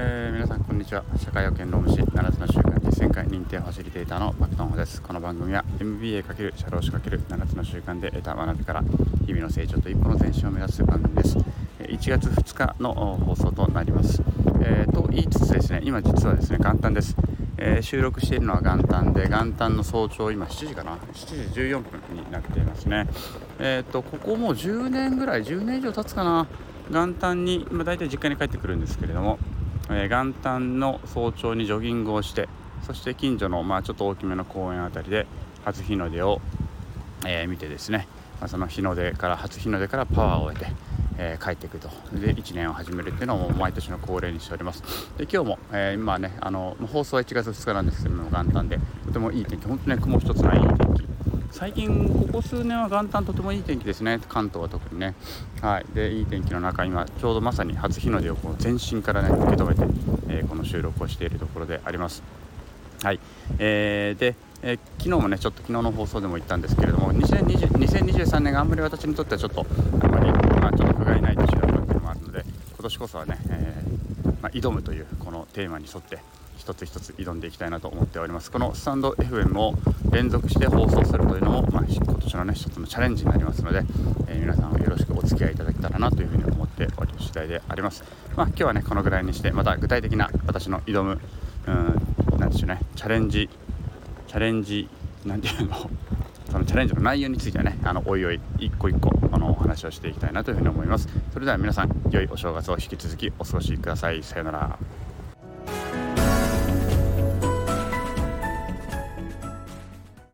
えー、皆さんこんにちは。社会保険労務士7つの習慣実践会認定ファシリテーターのマクトンホです。この番組は MBA× 社労士 ×7 つの習慣で得た学びから日々の成長と一歩の前進を目指す番組です。1月2日の放送となります、えー、と言いつつですね今実はですね元旦です。えー、収録しているのは元旦で元旦の早朝今7時かな？7時14分になっていますね。えっ、とここもう10年ぐらい10年以上経つかな？元旦に、まあ、大体実家に帰ってくるんですけれどもえ、元旦の早朝にジョギングをしてそして近所の、まあ、ちょっと大きめの公園辺りで初日の出を、え、見てですね、まあ、その日の出から初日の出からパワーを得て、えー、帰っていくと。で1年を始めるっていうのを毎年の恒例にしております。で今日も、え今ねあの放送は1月2日なんですけども元旦でとてもいい天気本当に雲一つないいい天気。最近ここ数年は元旦とてもいい天気ですね。関東は特にね。はい。でいい天気の中今ちょうどまさに初日の出をこう全身からね受け止めて、えー、この収録をしているところであります。はい。えー、で、えー、昨日もねちょっと昨日の放送でも言ったんですけれども2020 2023年があんまり私にとってはちょっとあんまり、まあ、ちょっと不甲斐ない年だったっていうのもあるので今年こそはね、えー、まあ、挑むというこのテーマに沿って一つ一つ挑んでいきたいなと思っております。このスタンド FM を連続して放送するというのも、まあ、今年のね一つのチャレンジになりますので、えー、皆さんよろしくお付き合いいただけたらなというふうに思っており次第であります。まあ今日はねこのぐらいにしてまた具体的な私の挑むうんなんでしょうねチャレンジチャレンジなんていうの？そのチャレンジの内容についてはねあのおいおい一個一個あのお話をしていきたいなというふうに思います。それでは皆さん良いお正月を引き続きお過ごしください。さようなら。